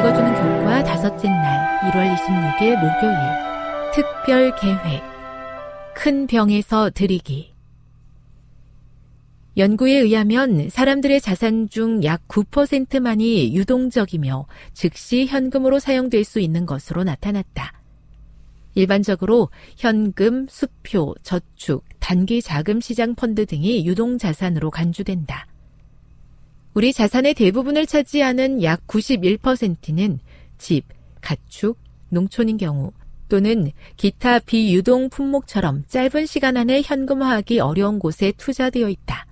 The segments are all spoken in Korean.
읽어주는 교과 다섯째 날 1월 26일 목요일 특별 계획 큰 병에서 드리기 연구에 의하면 사람들의 자산 중 약 9%만이 유동적이며 즉시 현금으로 사용될 수 있는 것으로 나타났다. 일반적으로 현금, 수표, 저축, 단기 자금 시장 펀드 등이 유동 자산으로 간주된다. 우리 자산의 대부분을 차지하는 약 91%는 집, 가축, 농촌인 경우 또는 기타 비유동 품목처럼 짧은 시간 안에 현금화하기 어려운 곳에 투자되어 있다.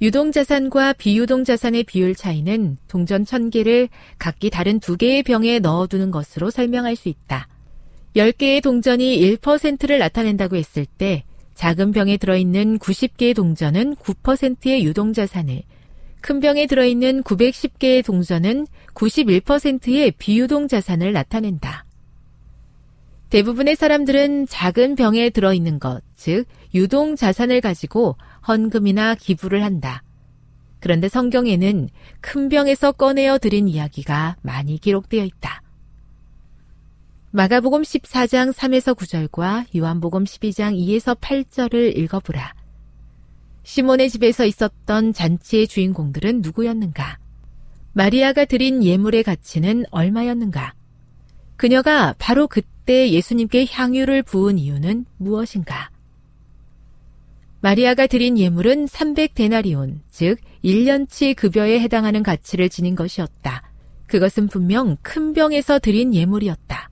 유동 자산과 비유동 자산의 비율 차이는 동전 1000개를 각기 다른 두 개의 병에 넣어두는 것으로 설명할 수 있다. 10개의 동전이 1%를 나타낸다고 했을 때 작은 병에 들어있는 90개의 동전은 9%의 유동 자산을 큰 병에 들어있는 910개의 동전은 91%의 비유동 자산을 나타낸다. 대부분의 사람들은 작은 병에 들어있는 것, 즉, 유동 자산을 가지고 헌금이나 기부를 한다. 그런데 성경에는 큰 병에서 꺼내어 드린 이야기가 많이 기록되어 있다. 마가복음 14장 3에서 9절과 요한복음 12장 2에서 8절을 읽어보라. 시몬의 집에서 있었던 잔치의 주인공들은 누구였는가? 마리아가 드린 예물의 가치는 얼마였는가? 그녀가 바로 그때 예수님께 향유를 부은 이유는 무엇인가? 마리아가 드린 예물은 300데나리온, 즉 1년치 급여에 해당하는 가치를 지닌 것이었다. 그것은 분명 큰 병에서 드린 예물이었다.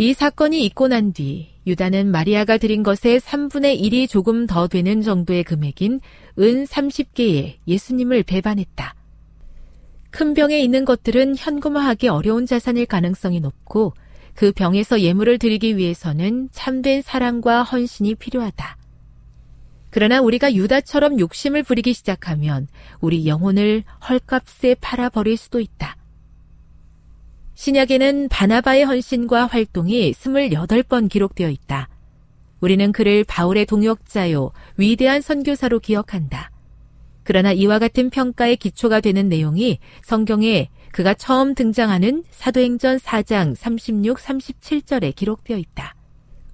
이 사건이 있고 난 뒤 유다는 마리아가 드린 것의 3분의 1이 조금 더 되는 정도의 금액인 은 30개에 예수님을 배반했다. 큰 병에 있는 것들은 현금화하기 어려운 자산일 가능성이 높고 그 병에서 예물을 드리기 위해서는 참된 사랑과 헌신이 필요하다. 그러나 우리가 유다처럼 욕심을 부리기 시작하면 우리 영혼을 헐값에 팔아버릴 수도 있다. 신약에는 바나바의 헌신과 활동이 28번 기록되어 있다. 우리는 그를 바울의 동역자요, 위대한 선교사로 기억한다. 그러나 이와 같은 평가의 기초가 되는 내용이 성경에 그가 처음 등장하는 사도행전 4장 36, 37절에 기록되어 있다.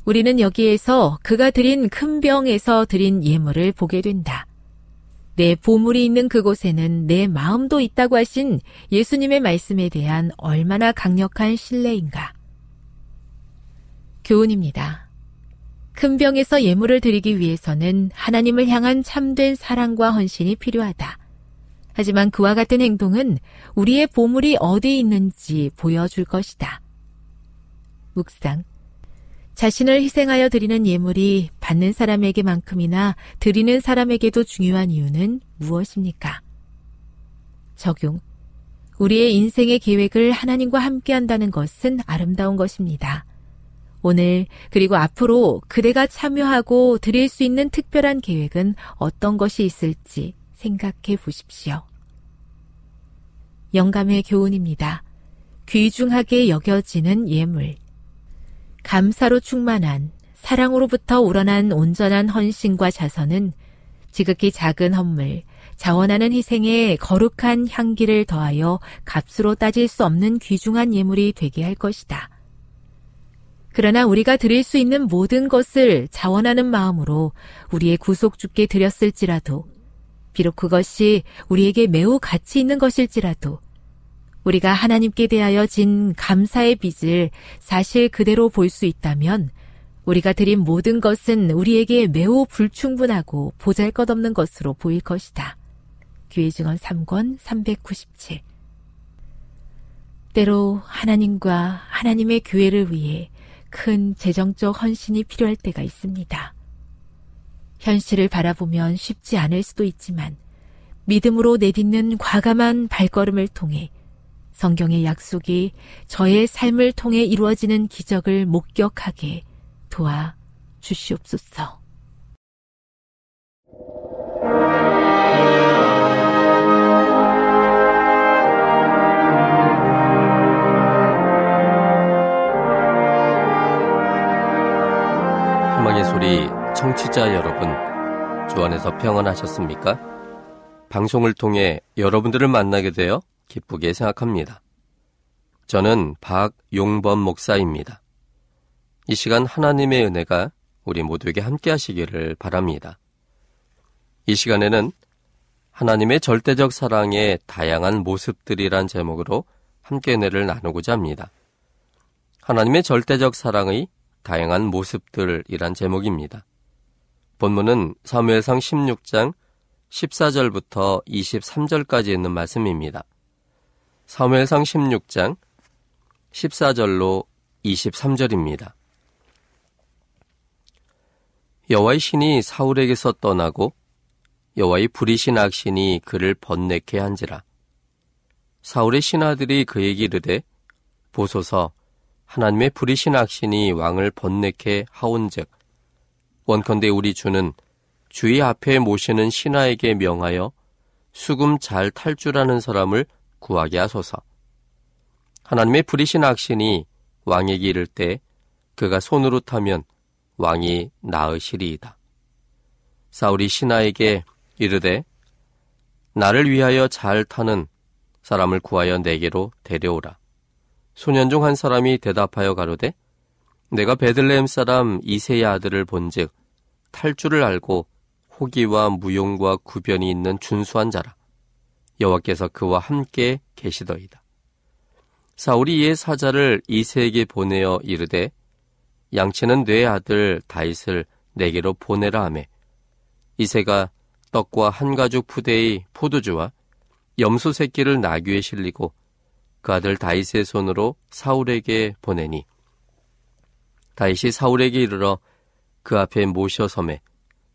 우리는 여기에서 그가 드린 큰 병에서 드린 예물을 보게 된다. 내 보물이 있는 그곳에는 내 마음도 있다고 하신 예수님의 말씀에 대한 얼마나 강력한 신뢰인가. 교훈입니다. 큰 병에서 예물을 드리기 위해서는 하나님을 향한 참된 사랑과 헌신이 필요하다. 하지만 그와 같은 행동은 우리의 보물이 어디 있는지 보여줄 것이다. 묵상. 자신을 희생하여 드리는 예물이 받는 사람에게만큼이나 드리는 사람에게도 중요한 이유는 무엇입니까? 적용. 우리의 인생의 계획을 하나님과 함께 한다는 것은 아름다운 것입니다. 오늘 그리고 앞으로 그대가 참여하고 드릴 수 있는 특별한 계획은 어떤 것이 있을지 생각해 보십시오. 영감의 교훈입니다. 귀중하게 여겨지는 예물. 감사로 충만한 사랑으로부터 우러난 온전한 헌신과 자선은 지극히 작은 헌물, 자원하는 희생에 거룩한 향기를 더하여 값으로 따질 수 없는 귀중한 예물이 되게 할 것이다. 그러나 우리가 드릴 수 있는 모든 것을 자원하는 마음으로 우리의 구속 주께 드렸을지라도, 비록 그것이 우리에게 매우 가치 있는 것일지라도, 우리가 하나님께 대하여 진 감사의 빚을 사실 그대로 볼 수 있다면 우리가 드린 모든 것은 우리에게 매우 불충분하고 보잘 것 없는 것으로 보일 것이다. 교회 증언 3권 397 때로 하나님과 하나님의 교회를 위해 큰 재정적 헌신이 필요할 때가 있습니다. 현실을 바라보면 쉽지 않을 수도 있지만 믿음으로 내딛는 과감한 발걸음을 통해 성경의 약속이 저의 삶을 통해 이루어지는 기적을 목격하게 도와 주시옵소서. 희망의 소리 청취자 여러분, 주 안에서 평안하셨습니까? 방송을 통해 여러분들을 만나게 되어 기쁘게 생각합니다. 저는 박용범 목사입니다. 이 시간 하나님의 은혜가 우리 모두에게 함께 하시기를 바랍니다. 이 시간에는 하나님의 절대적 사랑의 다양한 모습들이란 제목으로 함께 은혜를 나누고자 합니다. 하나님의 절대적 사랑의 다양한 모습들이란 제목입니다. 본문은 사무엘상 16장 14절부터 23절까지 있는 말씀입니다. 사무엘상 16장 14절로 23절입니다. 여호와의 신이 사울에게서 떠나고 여호와의 불이신 악신이 그를 번뇌케 한지라. 사울의 신하들이 그에게 이르되 보소서 하나님의 불이신 악신이 왕을 번뇌케 하온즉 원컨대 우리 주는 주의 앞에 모시는 신하에게 명하여 수금 잘 탈 줄 아는 사람을 구하게 하소서. 하나님의 부리신 악신이 왕에게 이를 때 그가 손으로 타면 왕이 나으시리이다. 사울이 신하에게 이르되 나를 위하여 잘 타는 사람을 구하여 내게로 데려오라. 소년 중 한 사람이 대답하여 가로되 내가 베들레헴 사람 이세의 아들을 본즉 탈 줄을 알고 호기와 무용과 구변이 있는 준수한 자라. 여호와께서 그와 함께 계시더이다. 사울이 이의 사자를 이세에게 보내어 이르되 양치는 내 아들 다윗을 내게로 보내라 하매 이세가 떡과 한 가죽 부대의 포도주와 염소 새끼를 나귀에 실리고 그 아들 다윗의 손으로 사울에게 보내니 다윗이 사울에게 이르러 그 앞에 모셔 섬에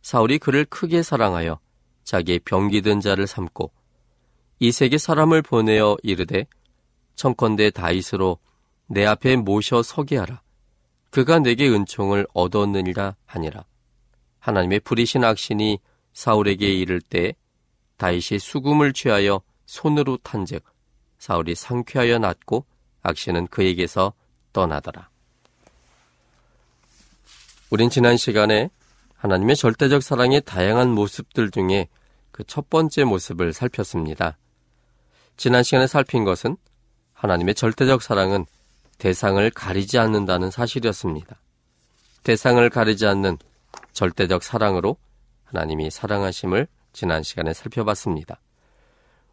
사울이 그를 크게 사랑하여 자기의 병기든 자를 삼고 이 세계 사람을 보내어 이르되 청컨대 다윗으로 내 앞에 모셔 서게 하라. 그가 내게 은총을 얻었느니라 하니라. 하나님의 부리신 악신이 사울에게 이를 때 다윗이 수금을 취하여 손으로 탄즉 사울이 상쾌하여 낫고 악신은 그에게서 떠나더라. 우린 지난 시간에 하나님의 절대적 사랑의 다양한 모습들 중에 그 첫 번째 모습을 살폈습니다. 지난 시간에 살핀 것은 하나님의 절대적 사랑은 대상을 가리지 않는다는 사실이었습니다. 대상을 가리지 않는 절대적 사랑으로 하나님이 사랑하심을 지난 시간에 살펴봤습니다.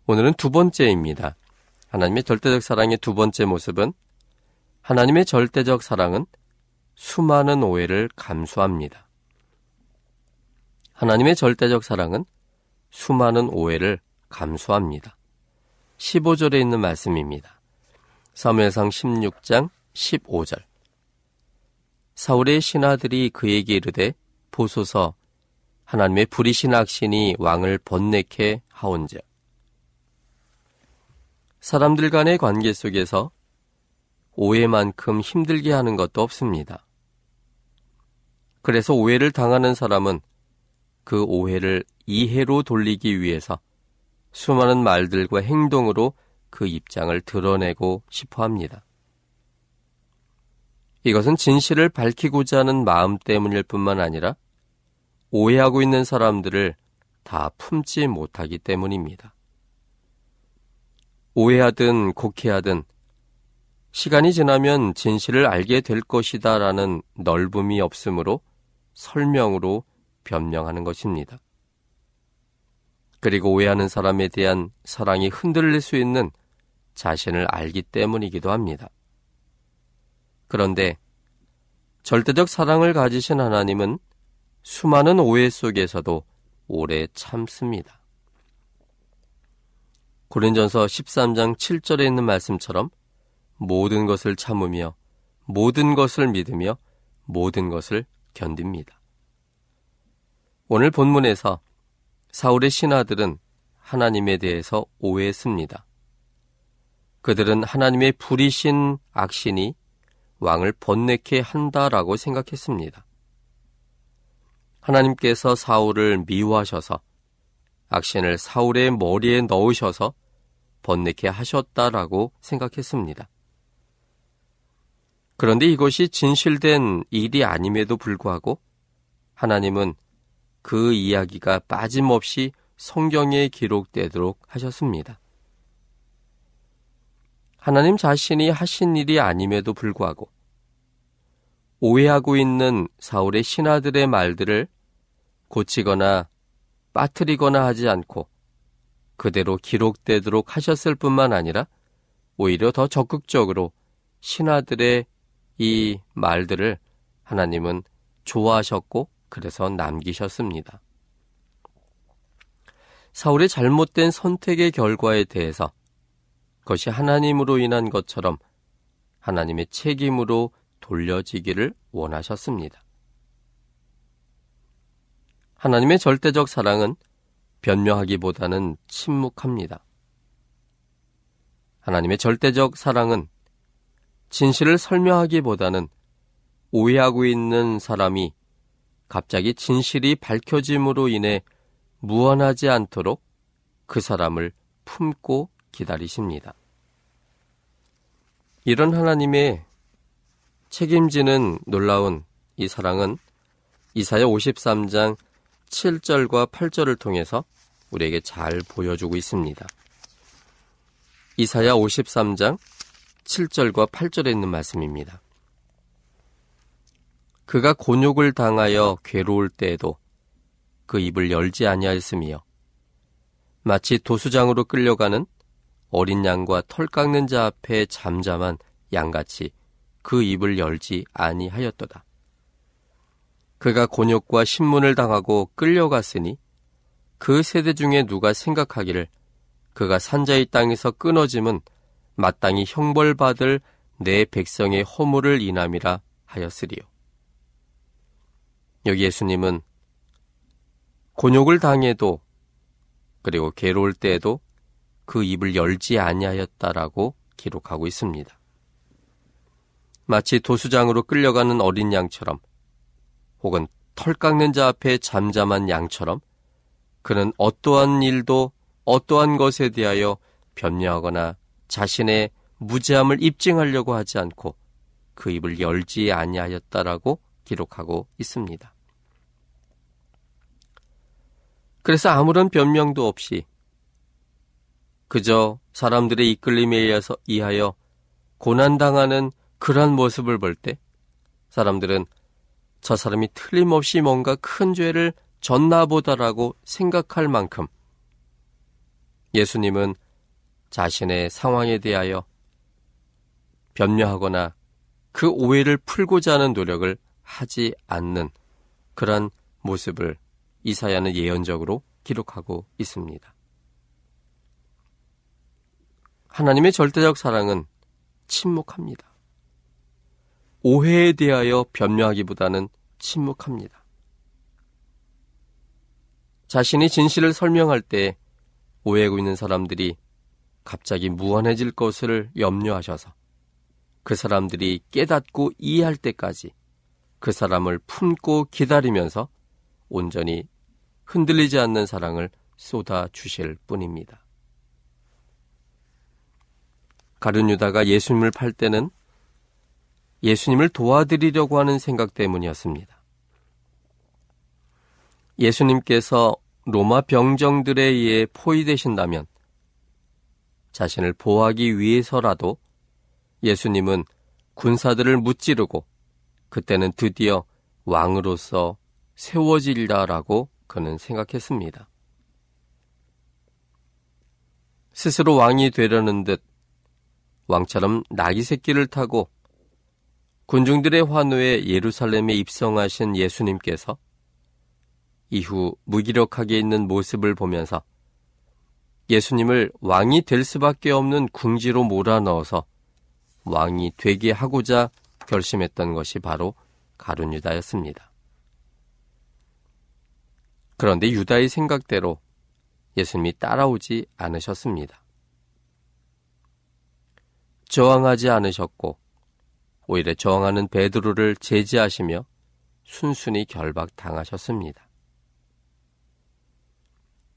오늘은 두 번째입니다. 하나님의 절대적 사랑의 두 번째 모습은 하나님의 절대적 사랑은 수많은 오해를 감수합니다. 하나님의 절대적 사랑은 수많은 오해를 감수합니다. 15절에 있는 말씀입니다. 사무엘상 16장 15절 사울의 신하들이 그에게 이르되 보소서 하나님의 불이신 악신이 왕을 번뇌케 하온즉 사람들 간의 관계 속에서 오해만큼 힘들게 하는 것도 없습니다. 그래서 오해를 당하는 사람은 그 오해를 이해로 돌리기 위해서 수많은 말들과 행동으로 그 입장을 드러내고 싶어 합니다. 이것은 진실을 밝히고자 하는 마음 때문일 뿐만 아니라 오해하고 있는 사람들을 다 품지 못하기 때문입니다. 오해하든 곡해하든 시간이 지나면 진실을 알게 될 것이다 라는 넓음이 없으므로 설명으로 변명하는 것입니다. 그리고 오해하는 사람에 대한 사랑이 흔들릴 수 있는 자신을 알기 때문이기도 합니다. 그런데 절대적 사랑을 가지신 하나님은 수많은 오해 속에서도 오래 참습니다. 고린전서 13장 7절에 있는 말씀처럼 모든 것을 참으며 모든 것을 믿으며 모든 것을 견딥니다. 오늘 본문에서 사울의 신하들은 하나님에 대해서 오해했습니다. 그들은 하나님의 불이신 악신이 왕을 번뇌케 한다라고 생각했습니다. 하나님께서 사울을 미워하셔서 악신을 사울의 머리에 넣으셔서 번뇌케 하셨다라고 생각했습니다. 그런데 이것이 진실된 일이 아님에도 불구하고 하나님은 그 이야기가 빠짐없이 성경에 기록되도록 하셨습니다. 하나님 자신이 하신 일이 아님에도 불구하고 오해하고 있는 사울의 신하들의 말들을 고치거나 빠뜨리거나 하지 않고 그대로 기록되도록 하셨을 뿐만 아니라 오히려 더 적극적으로 신하들의 이 말들을 하나님은 좋아하셨고 그래서 남기셨습니다. 사울의 잘못된 선택의 결과에 대해서 그것이 하나님으로 인한 것처럼 하나님의 책임으로 돌려지기를 원하셨습니다. 하나님의 절대적 사랑은 변명하기보다는 침묵합니다. 하나님의 절대적 사랑은 진실을 설명하기보다는 오해하고 있는 사람이 갑자기 진실이 밝혀짐으로 인해 무언하지 않도록 그 사람을 품고 기다리십니다. 이런 하나님의 책임지는 놀라운 이 사랑은 이사야 53장 7절과 8절을 통해서 우리에게 잘 보여주고 있습니다. 이사야 53장 7절과 8절에 있는 말씀입니다. 그가 곤욕을 당하여 괴로울 때에도 그 입을 열지 아니하였으며 마치 도수장으로 끌려가는 어린 양과 털 깎는 자 앞에 잠잠한 양같이 그 입을 열지 아니하였도다. 그가 곤욕과 신문을 당하고 끌려갔으니 그 세대 중에 누가 생각하기를 그가 산자의 땅에서 끊어짐은 마땅히 형벌받을 내 백성의 허물을 인함이라 하였으리요. 여기 예수님은 곤욕을 당해도 그리고 괴로울 때에도 그 입을 열지 아니하였다라고 기록하고 있습니다. 마치 도수장으로 끌려가는 어린 양처럼 혹은 털 깎는 자 앞에 잠잠한 양처럼 그는 어떠한 일도 어떠한 것에 대하여 변명하거나 자신의 무죄함을 입증하려고 하지 않고 그 입을 열지 아니하였다라고 기록하고 있습니다. 그래서 아무런 변명도 없이 그저 사람들의 이끌림에 의해서 이하여 고난당하는 그러한 모습을 볼 때 사람들은 저 사람이 틀림없이 뭔가 큰 죄를 졌나 보다라고 생각할 만큼 예수님은 자신의 상황에 대하여 변명하거나 그 오해를 풀고자 하는 노력을 하지 않는 그러한 모습을 이사야는 예언적으로 기록하고 있습니다. 하나님의 절대적 사랑은 침묵합니다. 오해에 대하여 변명하기보다는 침묵합니다. 자신이 진실을 설명할 때 오해하고 있는 사람들이 갑자기 무한해질 것을 염려하셔서 그 사람들이 깨닫고 이해할 때까지 그 사람을 품고 기다리면서 온전히 흔들리지 않는 사랑을 쏟아 주실 뿐입니다. 가룟 유다가 예수님을 팔 때는 예수님을 도와드리려고 하는 생각 때문이었습니다. 예수님께서 로마 병정들에 의해 포위되신다면 자신을 보호하기 위해서라도 예수님은 군사들을 무찌르고 그때는 드디어 왕으로서 세워질다라고 그는 생각했습니다. 스스로 왕이 되려는 듯 왕처럼 나귀 새끼를 타고 군중들의 환호에 예루살렘에 입성하신 예수님께서 이후 무기력하게 있는 모습을 보면서 예수님을 왕이 될 수밖에 없는 궁지로 몰아넣어서 왕이 되게 하고자 결심했던 것이 바로 가룟 유다였습니다. 그런데 유다의 생각대로 예수님이 따라오지 않으셨습니다. 저항하지 않으셨고 오히려 저항하는 베드로를 제지하시며 순순히 결박당하셨습니다.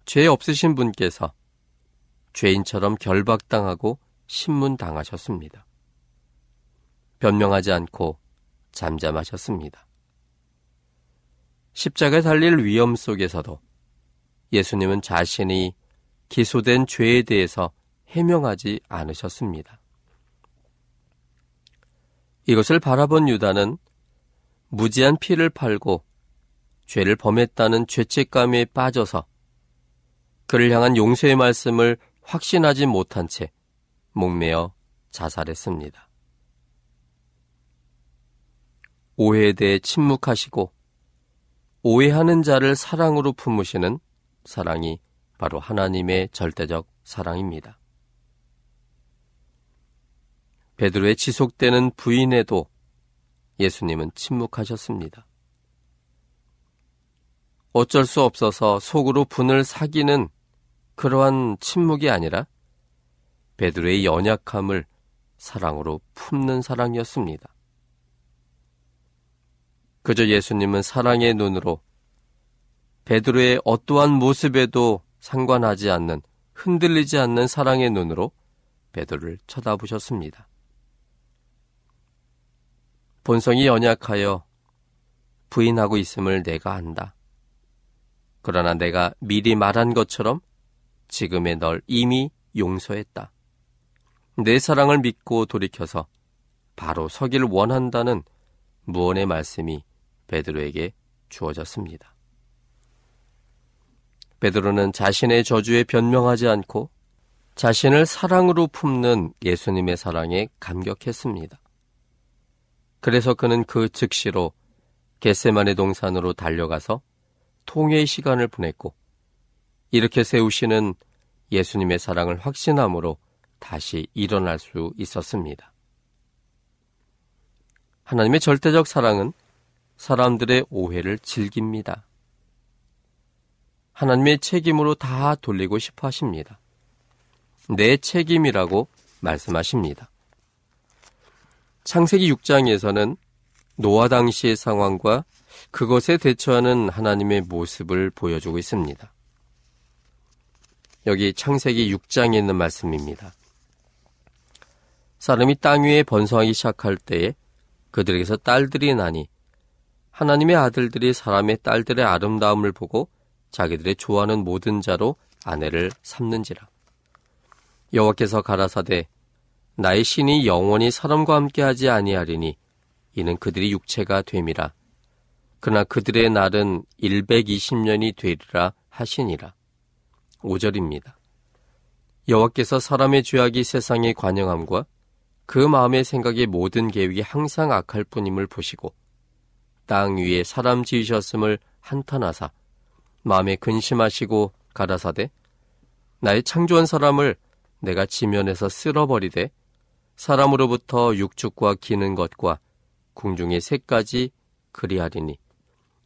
죄 없으신 분께서 죄인처럼 결박당하고 신문당하셨습니다. 변명하지 않고 잠잠하셨습니다. 십자가에 달릴 위험 속에서도 예수님은 자신이 기소된 죄에 대해서 해명하지 않으셨습니다. 이것을 바라본 유다는 무지한 피를 팔고 죄를 범했다는 죄책감에 빠져서 그를 향한 용서의 말씀을 확신하지 못한 채 목매어 자살했습니다. 오해에 대해 침묵하시고 오해하는 자를 사랑으로 품으시는 사랑이 바로 하나님의 절대적 사랑입니다. 베드로의 지속되는 부인에도 예수님은 침묵하셨습니다. 어쩔 수 없어서 속으로 분을 사기는 그러한 침묵이 아니라 베드로의 연약함을 사랑으로 품는 사랑이었습니다. 그저 예수님은 사랑의 눈으로 베드로의 어떠한 모습에도 상관하지 않는 흔들리지 않는 사랑의 눈으로 베드로를 쳐다보셨습니다. 본성이 연약하여 부인하고 있음을 내가 안다. 그러나 내가 미리 말한 것처럼 지금의 널 이미 용서했다. 내 사랑을 믿고 돌이켜서 바로 서기를 원한다는 무언의 말씀이 베드로에게 주어졌습니다. 베드로는 자신의 저주에 변명하지 않고 자신을 사랑으로 품는 예수님의 사랑에 감격했습니다. 그래서 그는 그 즉시로 겟세만의 동산으로 달려가서 통회의 시간을 보냈고 이렇게 세우시는 예수님의 사랑을 확신함으로 다시 일어날 수 있었습니다. 하나님의 절대적 사랑은 사람들의 오해를 즐깁니다. 하나님의 책임으로 다 돌리고 싶어 하십니다. 내 책임이라고 말씀하십니다. 창세기 6장에서는 노아 당시의 상황과 그것에 대처하는 하나님의 모습을 보여주고 있습니다. 여기 창세기 6장에 있는 말씀입니다. 사람이 땅 위에 번성하기 시작할 때에 그들에게서 딸들이 나니 하나님의 아들들이 사람의 딸들의 아름다움을 보고 자기들의 좋아하는 모든 자로 아내를 삼는지라. 여호와께서 가라사대 나의 신이 영원히 사람과 함께하지 아니하리니 이는 그들이 육체가 됨이라. 그러나 그들의 날은 120년이 되리라 하시니라. 5절입니다. 여호와께서 사람의 죄악이 세상에 관영함과 그 마음의 생각의 모든 계획이 항상 악할 뿐임을 보시고 땅 위에 사람 지으셨음을 한탄하사 마음에 근심하시고 가라사대 나의 창조한 사람을 내가 지면에서 쓸어버리되 사람으로부터 육축과 기는 것과 궁중의 새까지 그리하리니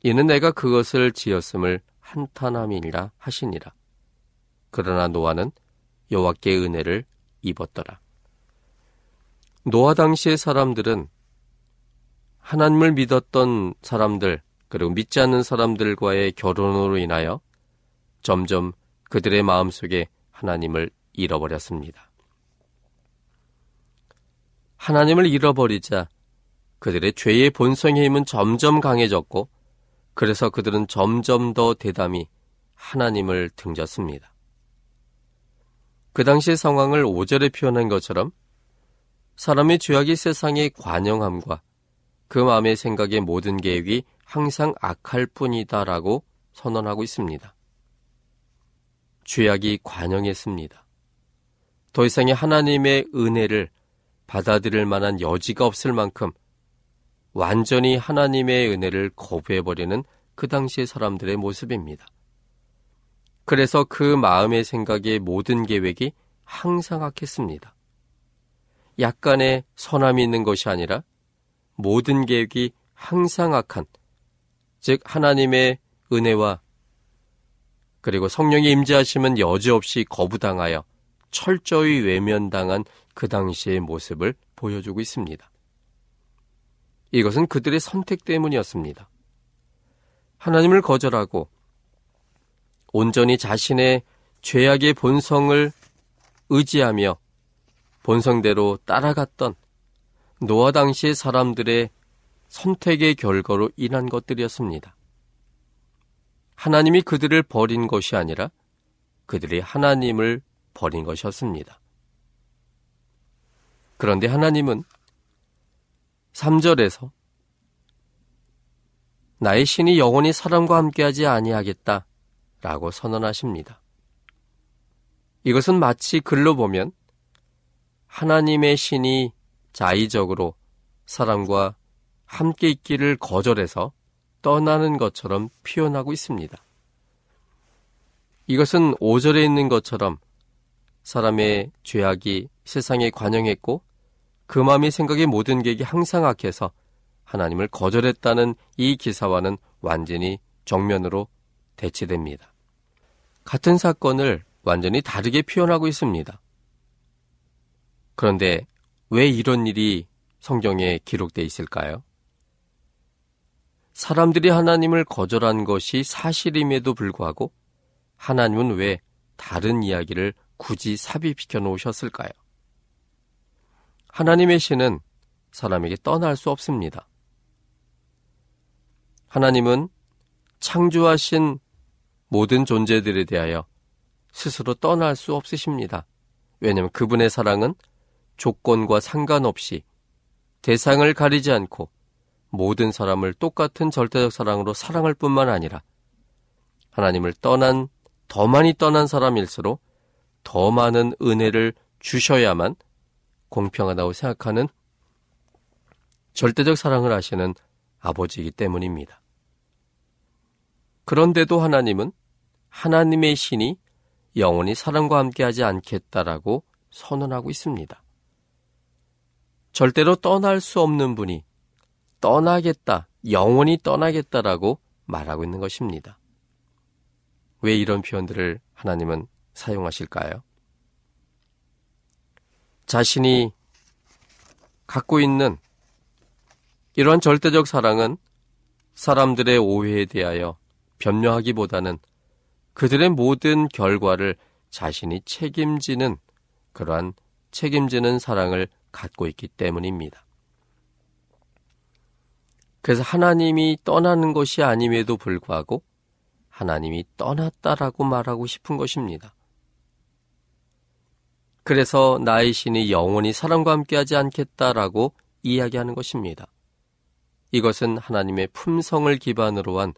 이는 내가 그것을 지었음을 한탄함이니라 하시니라. 그러나 노아는 여호와께 은혜를 입었더라. 노아 당시의 사람들은 하나님을 믿었던 사람들 그리고 믿지 않는 사람들과의 결혼으로 인하여 점점 그들의 마음속에 하나님을 잃어버렸습니다. 하나님을 잃어버리자 그들의 죄의 본성의 힘은 점점 강해졌고 그래서 그들은 점점 더 대담히 하나님을 등졌습니다. 그 당시의 상황을 5절에 표현한 것처럼 사람의 죄악이 세상의 관영함과 그 마음의 생각의 모든 계획이 항상 악할 뿐이다라고 선언하고 있습니다. 죄악이 관영했습니다. 더 이상의 하나님의 은혜를 받아들일 만한 여지가 없을 만큼 완전히 하나님의 은혜를 거부해버리는 그 당시의 사람들의 모습입니다. 그래서 그 마음의 생각의 모든 계획이 항상 악했습니다. 약간의 선함이 있는 것이 아니라 모든 계획이 항상 악한, 즉 하나님의 은혜와 그리고 성령의 임재하심은 여지없이 거부당하여 철저히 외면당한 그 당시의 모습을 보여주고 있습니다. 이것은 그들의 선택 때문이었습니다. 하나님을 거절하고 온전히 자신의 죄악의 본성을 의지하며 본성대로 따라갔던 노아 당시의 사람들의 선택의 결과로 인한 것들이었습니다. 하나님이 그들을 버린 것이 아니라 그들이 하나님을 버린 것이었습니다. 그런데 하나님은 3절에서 나의 신이 영원히 사람과 함께하지 아니하겠다 라고 선언하십니다. 이것은 마치 글로 보면 하나님의 신이 자의적으로 사람과 함께 있기를 거절해서 떠나는 것처럼 표현하고 있습니다. 이것은 5절에 있는 것처럼 사람의 죄악이 세상에 관영했고 그 마음의 생각의 모든 계획이 항상 악해서 하나님을 거절했다는 이 기사와는 완전히 정면으로 대치됩니다. 같은 사건을 완전히 다르게 표현하고 있습니다. 그런데 왜 이런 일이 성경에 기록되어 있을까요? 사람들이 하나님을 거절한 것이 사실임에도 불구하고 하나님은 왜 다른 이야기를 굳이 삽입시켜 놓으셨을까요? 하나님의 신은 사람에게 떠날 수 없습니다. 하나님은 창조하신 모든 존재들에 대하여 스스로 떠날 수 없으십니다. 왜냐하면 그분의 사랑은 조건과 상관없이 대상을 가리지 않고 모든 사람을 똑같은 절대적 사랑으로 사랑할 뿐만 아니라 하나님을 떠난 더 많이 떠난 사람일수록 더 많은 은혜를 주셔야만 공평하다고 생각하는 절대적 사랑을 하시는 아버지이기 때문입니다. 그런데도 하나님은 하나님의 신이 영원히 사람과 함께하지 않겠다라고 선언하고 있습니다. 절대로 떠날 수 없는 분이 떠나겠다, 영원히 떠나겠다라고 말하고 있는 것입니다. 왜 이런 표현들을 하나님은 사용하실까요? 자신이 갖고 있는 이러한 절대적 사랑은 사람들의 오해에 대하여 변명하기보다는 그들의 모든 결과를 자신이 책임지는 그러한 책임지는 사랑을 갖고 있기 때문입니다. 그래서 하나님이 떠나는 것이 아님에도 불구하고 하나님이 떠났다라고 말하고 싶은 것입니다. 그래서 나의 신이 영원히 사람과 함께하지 않겠다라고 이야기하는 것입니다. 이것은 하나님의 품성을 기반으로 한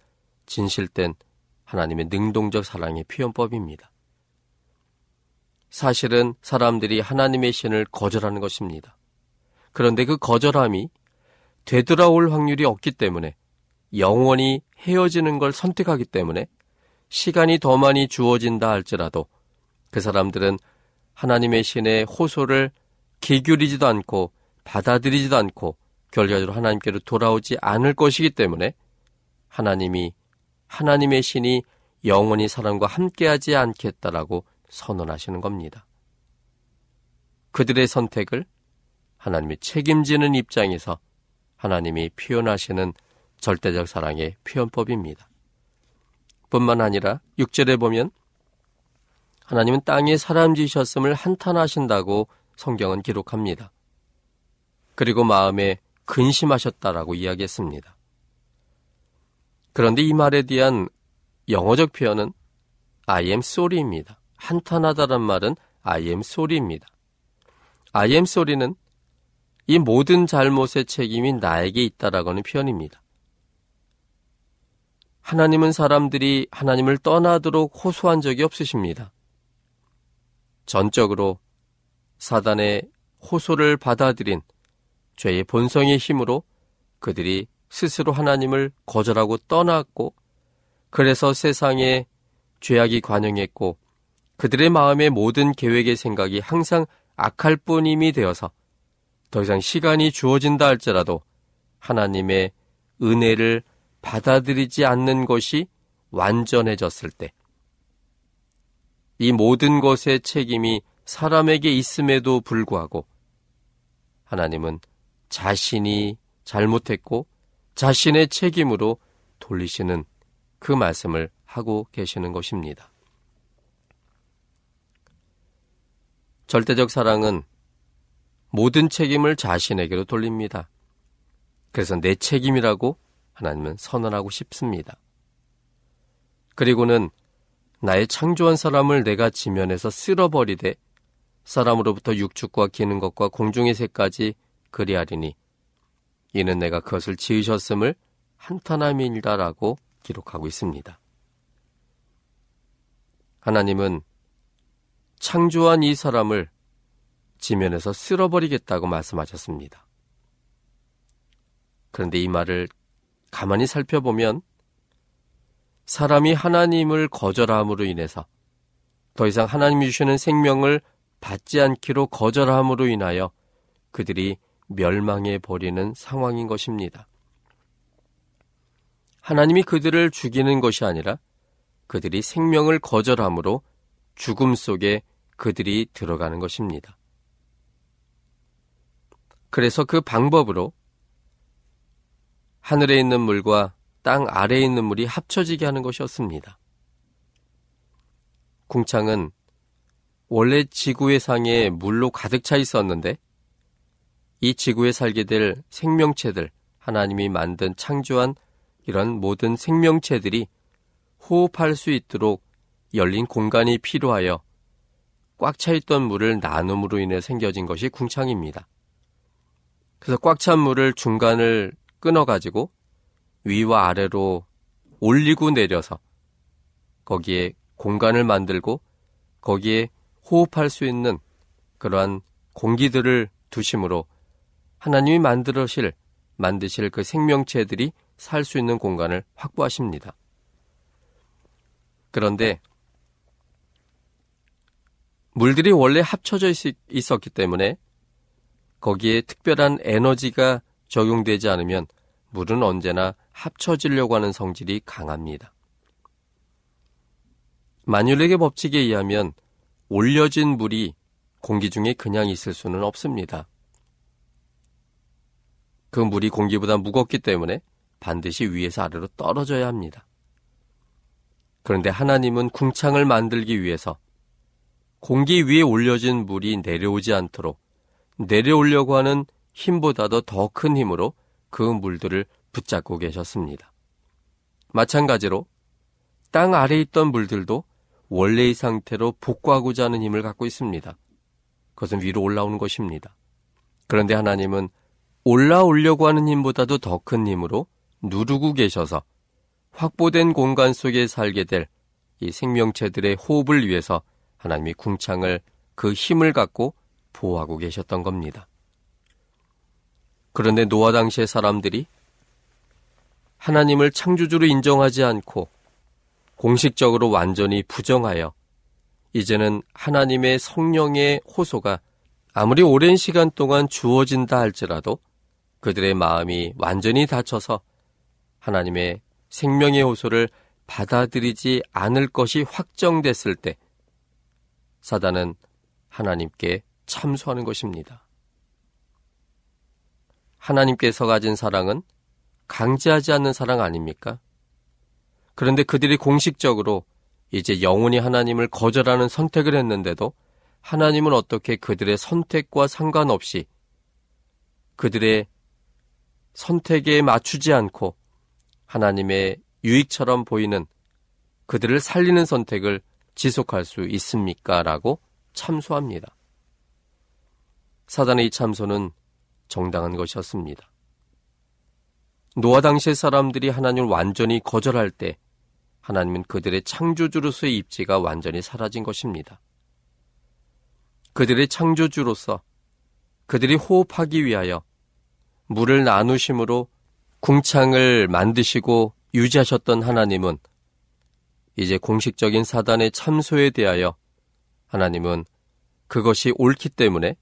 진실된 하나님의 능동적 사랑의 표현법입니다. 사실은 사람들이 하나님의 신을 거절하는 것입니다. 그런데 그 거절함이 되돌아올 확률이 없기 때문에 영원히 헤어지는 걸 선택하기 때문에 시간이 더 많이 주어진다 할지라도 그 사람들은 하나님의 신의 호소를 기울이지도 않고 받아들이지도 않고 결과적으로 하나님께로 돌아오지 않을 것이기 때문에 하나님이 하나님의 신이 영원히 사람과 함께하지 않겠다라고 선언하시는 겁니다. 그들의 선택을 하나님이 책임지는 입장에서 하나님이 표현하시는 절대적 사랑의 표현법입니다. 뿐만 아니라 6절에 보면 하나님은 땅에 사람 지으셨음을 한탄하신다고 성경은 기록합니다. 그리고 마음에 근심하셨다라고 이야기했습니다. 그런데 이 말에 대한 영어적 표현은 I am sorry입니다. 한탄하다란 말은 I am sorry입니다. I am sorry는 이 모든 잘못의 책임이 나에게 있다라고는 표현입니다. 하나님은 사람들이 하나님을 떠나도록 호소한 적이 없으십니다. 전적으로 사단의 호소를 받아들인 죄의 본성의 힘으로 그들이 스스로 하나님을 거절하고 떠났고 그래서 세상에 죄악이 관영했고 그들의 마음의 모든 계획의 생각이 항상 악할 뿐임이 되어서 더 이상 시간이 주어진다 할지라도 하나님의 은혜를 받아들이지 않는 것이 완전해졌을 때, 이 모든 것의 책임이 사람에게 있음에도 불구하고 하나님은 자신이 잘못했고 자신의 책임으로 돌리시는 그 말씀을 하고 계시는 것입니다. 절대적 사랑은 모든 책임을 자신에게로 돌립니다. 그래서 내 책임이라고 하나님은 선언하고 싶습니다. 그리고는 나의 창조한 사람을 내가 지면에서 쓸어버리되 사람으로부터 육축과 기는 것과 공중의 새까지 그리하리니 이는 내가 그것을 지으셨음을 한탄함이니다라고 기록하고 있습니다. 하나님은 창조한 이 사람을 지면에서 쓸어버리겠다고 말씀하셨습니다. 그런데 이 말을 가만히 살펴보면 사람이 하나님을 거절함으로 인해서 더 이상 하나님이 주시는 생명을 받지 않기로 거절함으로 인하여 그들이 멸망해 버리는 상황인 것입니다. 하나님이 그들을 죽이는 것이 아니라 그들이 생명을 거절함으로 죽음 속에 그들이 들어가는 것입니다. 그래서 그 방법으로 하늘에 있는 물과 땅 아래에 있는 물이 합쳐지게 하는 것이었습니다. 궁창은 원래 지구의 상에 물로 가득 차 있었는데 이 지구에 살게 될 생명체들, 하나님이 만든 창조한 이런 모든 생명체들이 호흡할 수 있도록 열린 공간이 필요하여 꽉 차 있던 물을 나눔으로 인해 생겨진 것이 궁창입니다. 그래서 꽉 찬 물을 중간을 끊어가지고 위와 아래로 올리고 내려서 거기에 공간을 만들고 거기에 호흡할 수 있는 그러한 공기들을 두심으로 하나님이 만들으실, 만드실 그 생명체들이 살 수 있는 공간을 확보하십니다. 그런데 물들이 원래 합쳐져 있었기 때문에 거기에 특별한 에너지가 적용되지 않으면 물은 언제나 합쳐지려고 하는 성질이 강합니다. 만유력의 법칙에 의하면 올려진 물이 공기 중에 그냥 있을 수는 없습니다. 그 물이 공기보다 무겁기 때문에 반드시 위에서 아래로 떨어져야 합니다. 그런데 하나님은 궁창을 만들기 위해서 공기 위에 올려진 물이 내려오지 않도록 내려오려고 하는 힘보다도 더 큰 힘으로 그 물들을 붙잡고 계셨습니다. 마찬가지로 땅 아래에 있던 물들도 원래의 상태로 복구하고자 하는 힘을 갖고 있습니다. 그것은 위로 올라오는 것입니다. 그런데 하나님은 올라오려고 하는 힘보다도 더 큰 힘으로 누르고 계셔서 확보된 공간 속에 살게 될 이 생명체들의 호흡을 위해서 하나님이 궁창을 그 힘을 갖고 보호하고 계셨던 겁니다. 그런데 노아 당시의 사람들이 하나님을 창조주로 인정하지 않고 공식적으로 완전히 부정하여 이제는 하나님의 성령의 호소가 아무리 오랜 시간 동안 주어진다 할지라도 그들의 마음이 완전히 닫혀서 하나님의 생명의 호소를 받아들이지 않을 것이 확정됐을 때 사단은 하나님께 참소하는 것입니다. 하나님께서 가진 사랑은 강제하지 않는 사랑 아닙니까? 그런데 그들이 공식적으로 이제 영원히 하나님을 거절하는 선택을 했는데도 하나님은 어떻게 그들의 선택과 상관없이 그들의 선택에 맞추지 않고 하나님의 유익처럼 보이는 그들을 살리는 선택을 지속할 수 있습니까? 라고 참소합니다. 사단의 이 참소는 정당한 것이었습니다. 노아 당시의 사람들이 하나님을 완전히 거절할 때 하나님은 그들의 창조주로서의 입지가 완전히 사라진 것입니다. 그들의 창조주로서 그들이 호흡하기 위하여 물을 나누심으로 궁창을 만드시고 유지하셨던 하나님은 이제 공식적인 사단의 참소에 대하여 하나님은 그것이 옳기 때문에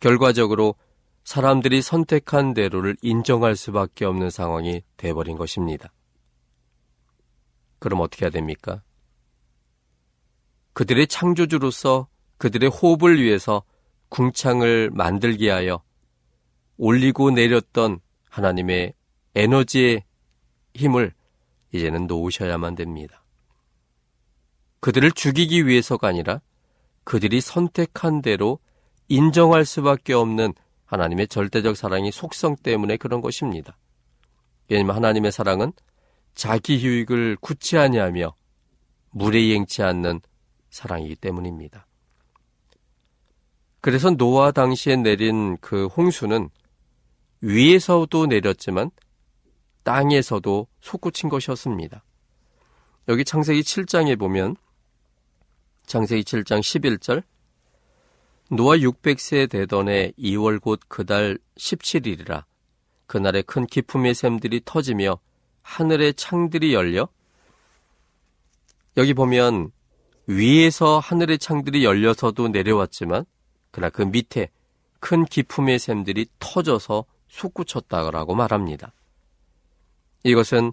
결과적으로 사람들이 선택한 대로를 인정할 수밖에 없는 상황이 돼버린 것입니다. 그럼 어떻게 해야 됩니까? 그들의 창조주로서 그들의 호흡을 위해서 궁창을 만들게 하여 올리고 내렸던 하나님의 에너지의 힘을 이제는 놓으셔야만 됩니다. 그들을 죽이기 위해서가 아니라 그들이 선택한 대로 인정할 수밖에 없는 하나님의 절대적 사랑이 속성 때문에 그런 것입니다. 왜냐하면 하나님의 사랑은 자기 휴익을 굳지 아니하며 무례행치 않는 사랑이기 때문입니다. 그래서 노아 당시에 내린 그 홍수는 위에서도 내렸지만 땅에서도 솟구친 것이었습니다. 여기 창세기 7장에 보면 창세기 7장 11절. 노아 600세 되던 해 2월 곧 그달 17일이라. 그날에 큰 기품의 샘들이 터지며 하늘의 창들이 열려. 여기 보면 위에서 하늘의 창들이 열려서도 내려왔지만 그러나 그 밑에 큰 기품의 샘들이 터져서 솟구쳤다고 말합니다. 이것은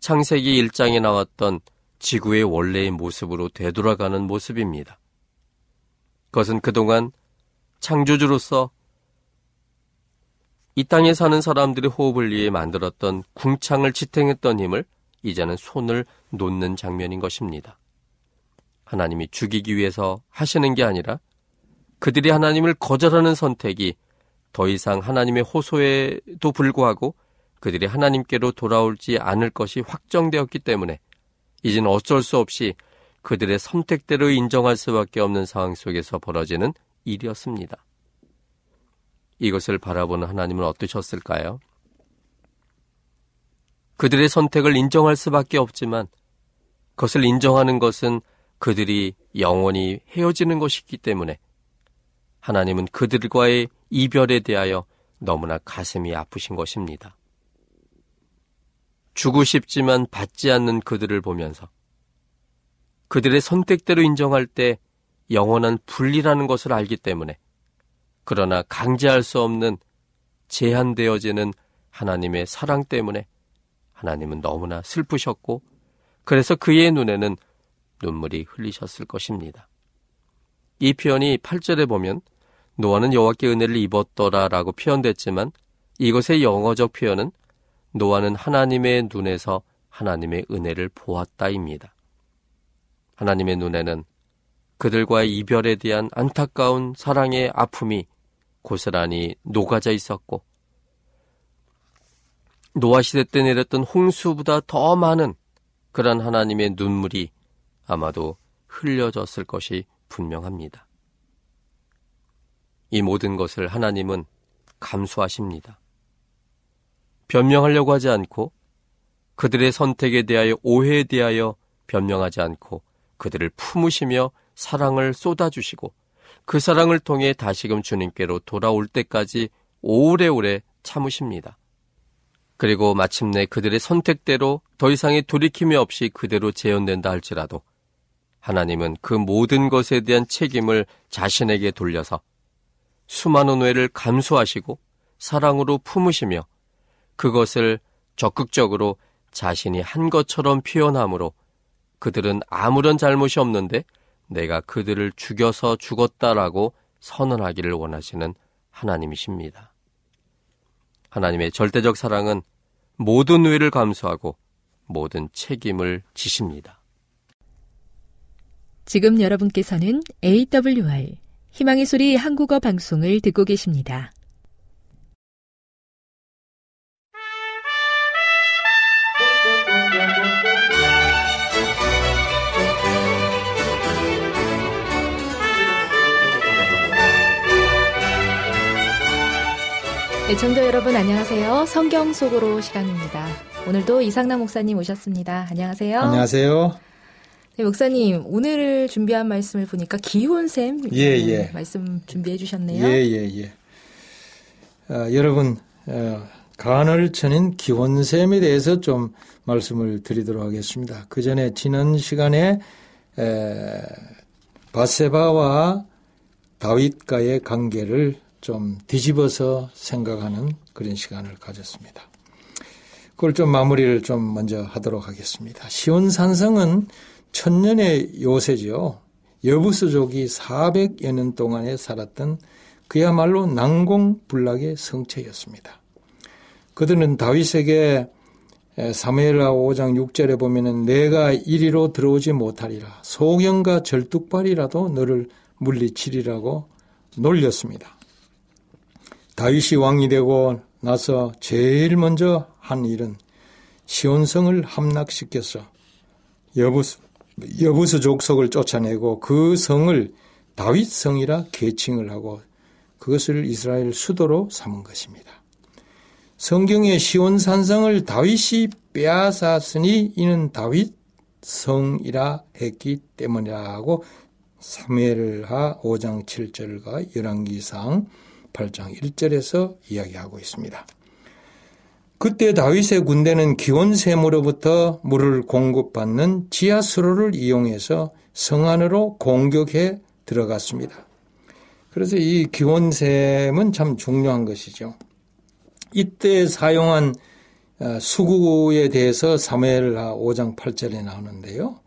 창세기 1장에 나왔던 지구의 원래의 모습으로 되돌아가는 모습입니다. 그것은 그동안 창조주로서 이 땅에 사는 사람들의 호흡을 위해 만들었던 궁창을 지탱했던 힘을 이제는 손을 놓는 장면인 것입니다. 하나님이 죽이기 위해서 하시는 게 아니라 그들이 하나님을 거절하는 선택이 더 이상 하나님의 호소에도 불구하고 그들이 하나님께로 돌아올지 않을 것이 확정되었기 때문에 이제는 어쩔 수 없이 그들의 선택대로 인정할 수밖에 없는 상황 속에서 벌어지는 일이었습니다. 이것을 바라보는 하나님은 어떠셨을까요? 그들의 선택을 인정할 수밖에 없지만 그것을 인정하는 것은 그들이 영원히 헤어지는 것이기 때문에 하나님은 그들과의 이별에 대하여 너무나 가슴이 아프신 것입니다. 주고 싶지만 받지 않는 그들을 보면서 그들의 선택대로 인정할 때 영원한 분리라는 것을 알기 때문에 그러나 강제할 수 없는 제한되어지는 하나님의 사랑 때문에 하나님은 너무나 슬프셨고 그래서 그의 눈에는 눈물이 흘리셨을 것입니다. 이 표현이 8절에 보면 노아는 여호와께 은혜를 입었더라라고 표현됐지만 이것의 영어적 표현은 노아는 하나님의 눈에서 하나님의 은혜를 보았다입니다. 하나님의 눈에는 그들과의 이별에 대한 안타까운 사랑의 아픔이 고스란히 녹아져 있었고 노아 시대 때 내렸던 홍수보다 더 많은 그런 하나님의 눈물이 아마도 흘려졌을 것이 분명합니다. 이 모든 것을 하나님은 감수하십니다. 변명하려고 하지 않고 그들의 선택에 대하여 오해에 대하여 변명하지 않고 그들을 품으시며 사랑을 쏟아주시고 그 사랑을 통해 다시금 주님께로 돌아올 때까지 오래오래 참으십니다. 그리고 마침내 그들의 선택대로 더 이상의 돌이킴이 없이 그대로 재현된다 할지라도 하나님은 그 모든 것에 대한 책임을 자신에게 돌려서 수많은 죄를 감수하시고 사랑으로 품으시며 그것을 적극적으로 자신이 한 것처럼 표현하므로 그들은 아무런 잘못이 없는데 내가 그들을 죽여서 죽었다라고 선언하기를 원하시는 하나님이십니다. 하나님의 절대적 사랑은 모든 의를 감수하고 모든 책임을 지십니다. 지금 여러분께서는 AWR 희망의 소리 한국어 방송을 듣고 계십니다. 애청자 여러분 안녕하세요. 성경 속으로 시간입니다. 오늘도 이상남 목사님 오셨습니다. 안녕하세요. 안녕하세요. 네, 목사님 오늘 준비한 말씀을 보니까 기혼샘 예, 예. 말씀 준비해 주셨네요. 예, 예, 예. 어, 여러분 어, 간헐천인 기혼샘에 대해서 좀 말씀을 드리도록 하겠습니다. 그 전에 지난 시간에 에, 바세바와 다윗과의 관계를 좀 뒤집어서 생각하는 그런 시간을 가졌습니다. 그걸 좀 마무리를 좀 먼저 하도록 하겠습니다. 시온산성은 천년의 요새죠. 여부수족이 400여 년 동안에 살았던 그야말로 난공불락의 성체였습니다. 그들은 다윗에게 사무엘라 5장 6절에 보면은 내가 이리로 들어오지 못하리라 소경과 절뚝발이라도 너를 물리치리라고 놀렸습니다. 다윗이 왕이 되고 나서 제일 먼저 한 일은 시온성을 함락시켜서 여부수, 여부수 족속을 쫓아내고 그 성을 다윗성이라 계칭을 하고 그것을 이스라엘 수도로 삼은 것입니다. 성경의 시온 산성을 다윗이 빼앗았으니 이는 다윗 성이라 했기 때문이라고 사무엘하 5장 7절과 열왕기상 8장 1절에서 이야기하고 있습니다. 그때 다윗의 군대는 기온샘으로부터 물을 공급받는 지하수로를 이용해서 성 안으로 공격해 들어갔습니다. 그래서 이 기온샘은 참 중요한 것이죠. 이때 사용한 어, 수구에 대해서 사무엘하 5장 8절에 나오는데요.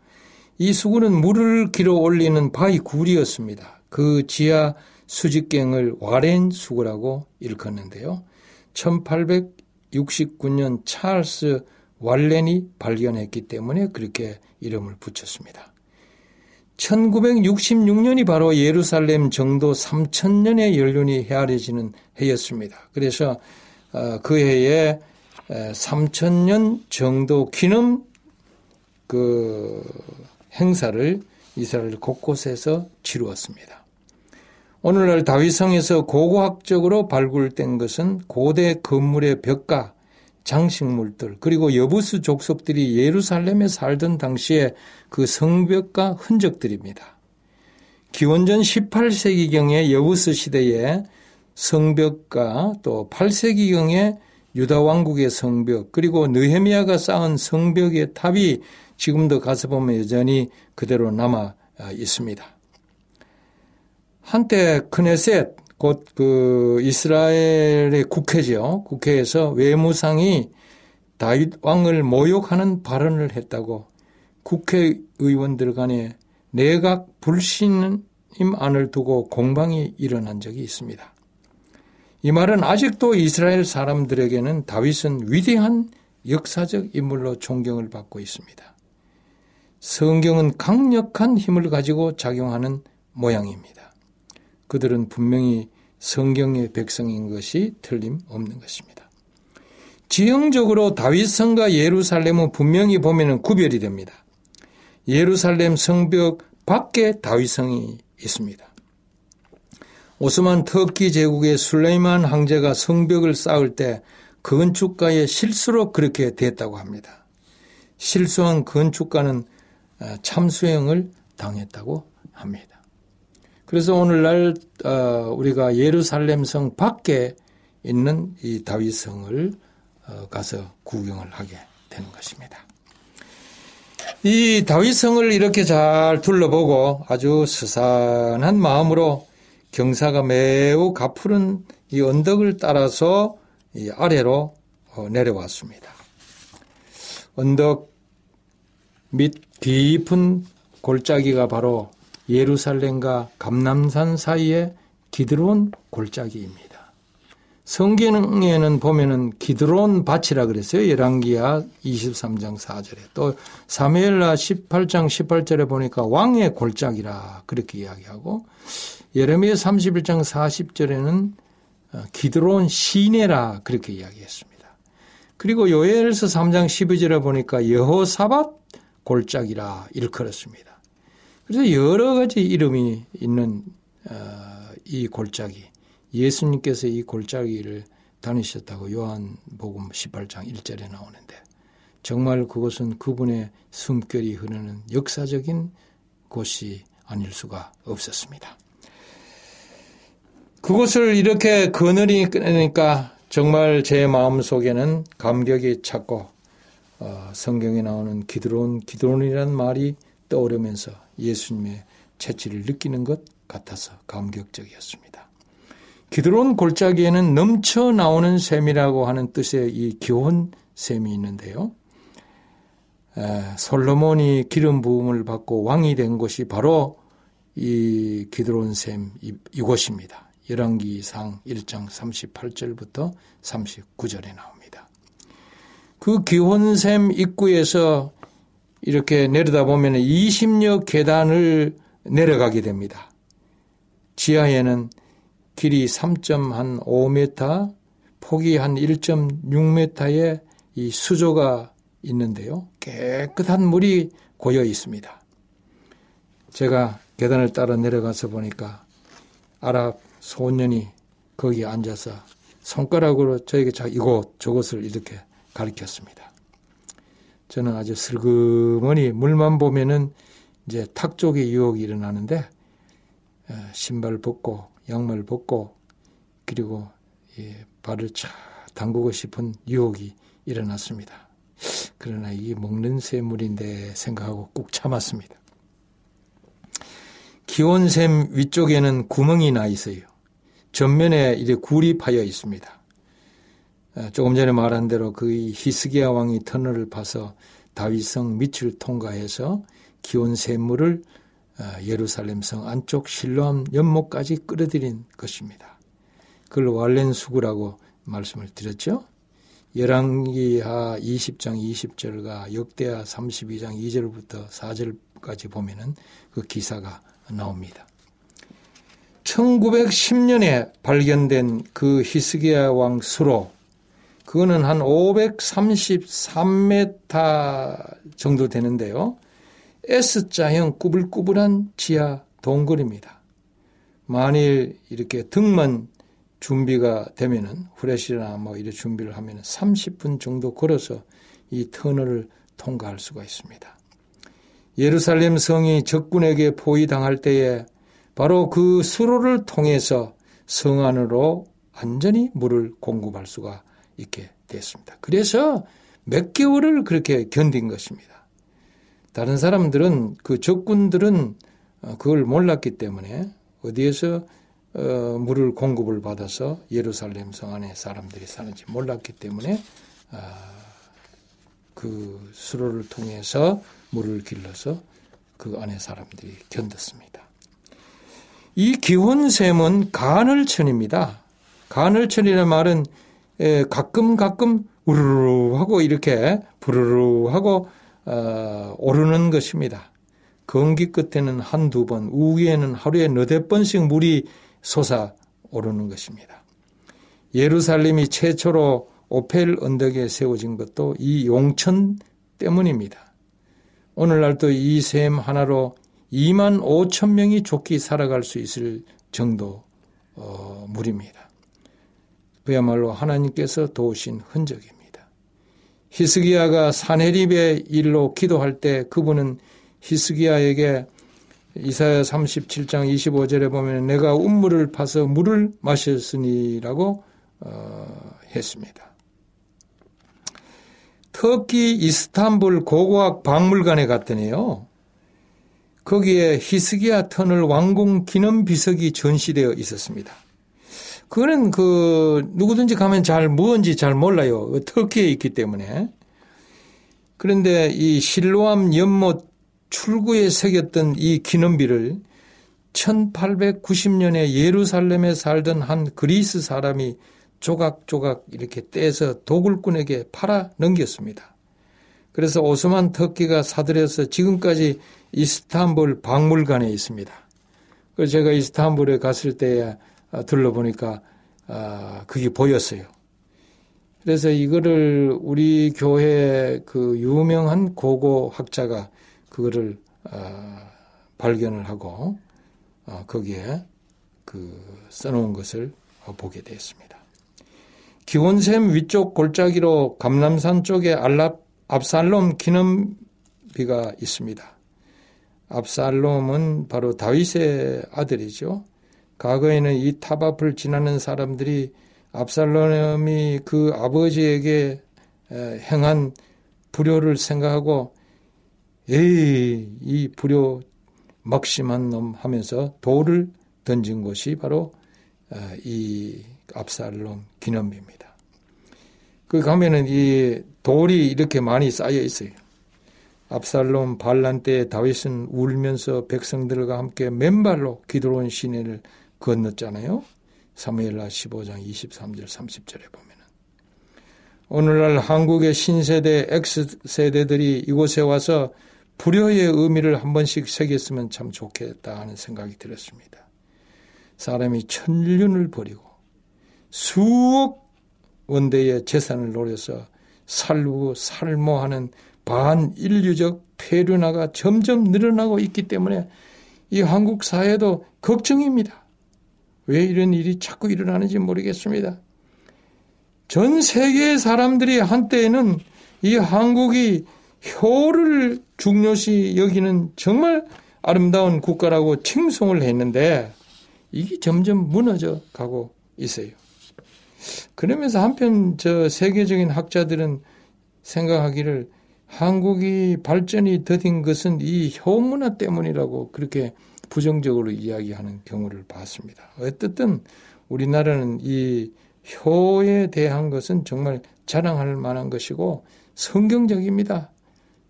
이 수구는 물을 길어 올리는 바위 굴이었습니다. 그 지하 수직갱을 와렌 수구라고 일컫는데요. 1869년 찰스 왈렌이 발견했기 때문에 그렇게 이름을 붙였습니다. 1966년이 바로 예루살렘 정도 3천년의 연륜이 헤아려지는 해였습니다. 그래서 어, 그 해에 3천년 정도 기념 그 행사를 이스라엘 곳곳에서 치루었습니다. 오늘날 다윗성에서 고고학적으로 발굴된 것은 고대 건물의 벽과 장식물들 그리고 여부수 족속들이 예루살렘에 살던 당시의 그 성벽과 흔적들입니다. 기원전 18세기경의 여부수 시대의 성벽과 또 8세기경의 유다 왕국의 성벽 그리고 느헤미야가 쌓은 성벽의 탑이 지금도 가서 보면 여전히 그대로 남아 있습니다. 한때 크네셋 곧 그 이스라엘의 국회죠. 국회에서 외무상이 다윗 왕을 모욕하는 발언을 했다고 국회의원들 간에 내각 불신임 안을 두고 공방이 일어난 적이 있습니다. 이 말은 아직도 이스라엘 사람들에게는 다윗은 위대한 역사적 인물로 존경을 받고 있습니다. 성경은 강력한 힘을 가지고 작용하는 모양입니다. 그들은 분명히 성경의 백성인 것이 틀림없는 것입니다. 지형적으로 다윗성과 예루살렘은 분명히 보면 구별이 됩니다. 예루살렘 성벽 밖에 다윗성이 있습니다. 오스만 터키 제국의 술레이만 황제가 성벽을 쌓을 때 건축가의 실수로 그렇게 됐다고 합니다. 실수한 건축가는 참수형을 당했다고 합니다. 그래서 오늘날 어, 우리가 예루살렘 성 밖에 있는 이 다윗성을 어, 가서 구경을 하게 되는 것입니다. 이 다윗성을 이렇게 잘 둘러보고 아주 스산한 마음으로 경사가 매우 가푸른 이 언덕을 따라서 이 아래로 어, 내려왔습니다. 언덕 밑 깊은 골짜기가 바로 예루살렘과 감남산 사이에 기드론 골짜기입니다. 성경에는 보면은 기드론 밭이라 그랬어요. 열왕기야 23장 4절에. 또 사무엘라 18장 18절에 보니까 왕의 골짜기라 그렇게 이야기하고 예레미야 31장 40절에는 어, 기드론 시내라 그렇게 이야기했습니다. 그리고 요엘서 3장 12절에 보니까 여호사밧 골짜기라 일컬었습니다. 그래서 여러 가지 이름이 있는 어, 이 골짜기. 예수님께서 이 골짜기를 다니셨다고 요한복음 18장 1절에 나오는데 정말 그것은 그분의 숨결이 흐르는 역사적인 곳이 아닐 수가 없었습니다. 그곳을 이렇게 끄니까 정말 제 마음 속에는 감격이 찼고 어, 성경에 나오는 기드론 기드론이라는 말이 떠오르면서 예수님의 채취를 느끼는 것 같아서 감격적이었습니다. 기드론 골짜기에는 넘쳐 나오는 샘이라고 하는 뜻의 이 기온 샘이 있는데요. 에, 솔로몬이 기름 부음을 받고 왕이 된 곳이 바로 이 기드론 샘 이, 이곳입니다. 열왕기상 1장 38절부터 39절에 나옵니다. 그 기혼샘 입구에서 이렇게 내려다 보면 20여 계단을 내려가게 됩니다. 지하에는 길이 3.5m, 폭이 한 1.6m의 이 수조가 있는데요. 깨끗한 물이 고여 있습니다. 제가 계단을 따라 내려가서 보니까 아랍 소년이 거기에 앉아서 손가락으로 저에게 자 이곳 저곳을 이렇게 가리켰습니다. 저는 아주 슬그머니 물만 보면은 이제 탁 쪽에 유혹이 일어나는데 신발 벗고 양말 벗고 그리고 발을 차 담그고 싶은 유혹이 일어났습니다. 그러나 이게 먹는 샘물인데 생각하고 꾹 참았습니다. 기온샘 위쪽에는 구멍이 나 있어요. 전면에 이제 굴이 파여 있습니다. 아, 조금 전에 말한 대로 그 히스기야 왕이 터널을 파서 다윗성 밑을 통과해서 기온 샘물을 아, 예루살렘 성 안쪽 실로암 연못까지 끌어들인 것입니다. 그걸 왈렌 수구라고 말씀을 드렸죠. 열왕기하 20장 20절과 역대하 32장 2절부터 4절까지 보면은 그 기사가 나옵니다. 1910년에 발견된 그 히스기야 왕 수로 그거는 한 533m 정도 되는데요. S자형 꾸불꾸불한 지하 동굴입니다. 만일 이렇게 등만 준비가 되면은 후레쉬나 뭐 이런 준비를 하면 30분 정도 걸어서 이 터널을 통과할 수가 있습니다. 예루살렘 성이 적군에게 포위당할 때에 바로 그 수로를 통해서 성 안으로 안전히 물을 공급할 수가 있게 됐습니다. 그래서 몇 개월을 그렇게 견딘 것입니다. 다른 사람들은 그 적군들은 어, 그걸 몰랐기 때문에 어디에서 어, 물을 공급을 받아서 예루살렘 성 안에 사람들이 사는지 몰랐기 때문에 아, 그 수로를 통해서 물을 길러서 그 안에 사람들이 견뎠습니다. 이 기혼샘은 가늘천입니다. 가늘천이라는 말은 가끔 가끔 우르르 하고 이렇게 부르르 하고 어, 오르는 것입니다. 건기 끝에는 한두 번, 우기에는 하루에 너댓 번씩 물이 솟아 오르는 것입니다. 예루살렘이 최초로 오펠 언덕에 세워진 것도 이 용천 때문입니다. 오늘날도 이 샘 하나로 2만 5천 명이 좋게 살아갈 수 있을 정도 어, 물입니다. 그야말로 하나님께서 도우신 흔적입니다. 히스기야가 사네립의 일로 기도할 때 그분은 히스기야에게 이사야 37장 25절에 보면 내가 운물을 파서 물을 마셨으니라고 어, 했습니다. 터키 이스탄불 고고학 박물관에 갔더니요. 거기에 히스기야 터널 완공 기념 비석이 전시되어 있었습니다. 그거는 그 누구든지 가면 잘 뭔지 잘 몰라요. 터키에 있기 때문에. 그런데 이 실로암 연못 출구에 새겼던 이 기념비를 1890년에 예루살렘에 살던 한 그리스 사람이 조각조각 이렇게 떼서 도굴꾼에게 팔아 넘겼습니다. 그래서 오스만 터키가 사들여서 지금까지 이스탄불 박물관에 있습니다. 그래서 제가 이스탄불에 갔을 때 들러보니까 아, 그게 보였어요. 그래서 이거를 우리 교회 그 유명한 고고 학자가 그거를 아, 발견을 하고 어, 거기에 그 써놓은 것을 보게 되었습니다. 기원샘 위쪽 골짜기로 감남산 쪽에 알랍 압살롬 기념비가 있습니다. 압살롬은 바로 다윗의 아들이죠. 과거에는 이 탑 앞을 지나는 사람들이 압살롬이 그 아버지에게 행한 불효를 생각하고 에이 이 불효 막심한 놈 하면서 돌을 던진 것이 바로 이 압살롬 기념비입니다. 그 가면은 이 돌이 이렇게 많이 쌓여 있어요. 압살롬 반란 때 다윗은 울면서 백성들과 함께 맨발로 기드론 시내를 건넜잖아요. 사무엘라 15장 23절 30절에 보면은 오늘날 한국의 신세대 X세대들이 이곳에 와서 불효의 의미를 한 번씩 새겼으면 참 좋겠다 하는 생각이 들었습니다. 사람이 천륜을 버리고 수억 원대의 재산을 노려서 살고 살모하는 반인류적 폐륜화가 점점 늘어나고 있기 때문에 이 한국 사회도 걱정입니다. 왜 이런 일이 자꾸 일어나는지 모르겠습니다. 전 세계의 사람들이 한때에는 이 한국이 효를 중요시 여기는 정말 아름다운 국가라고 칭송을 했는데 이게 점점 무너져 가고 있어요. 그러면서 한편 저 세계적인 학자들은 생각하기를 한국이 발전이 더딘 것은 이 효문화 때문이라고 그렇게 부정적으로 이야기하는 경우를 봤습니다. 어쨌든 우리나라는 이 효에 대한 것은 정말 자랑할 만한 것이고 성경적입니다.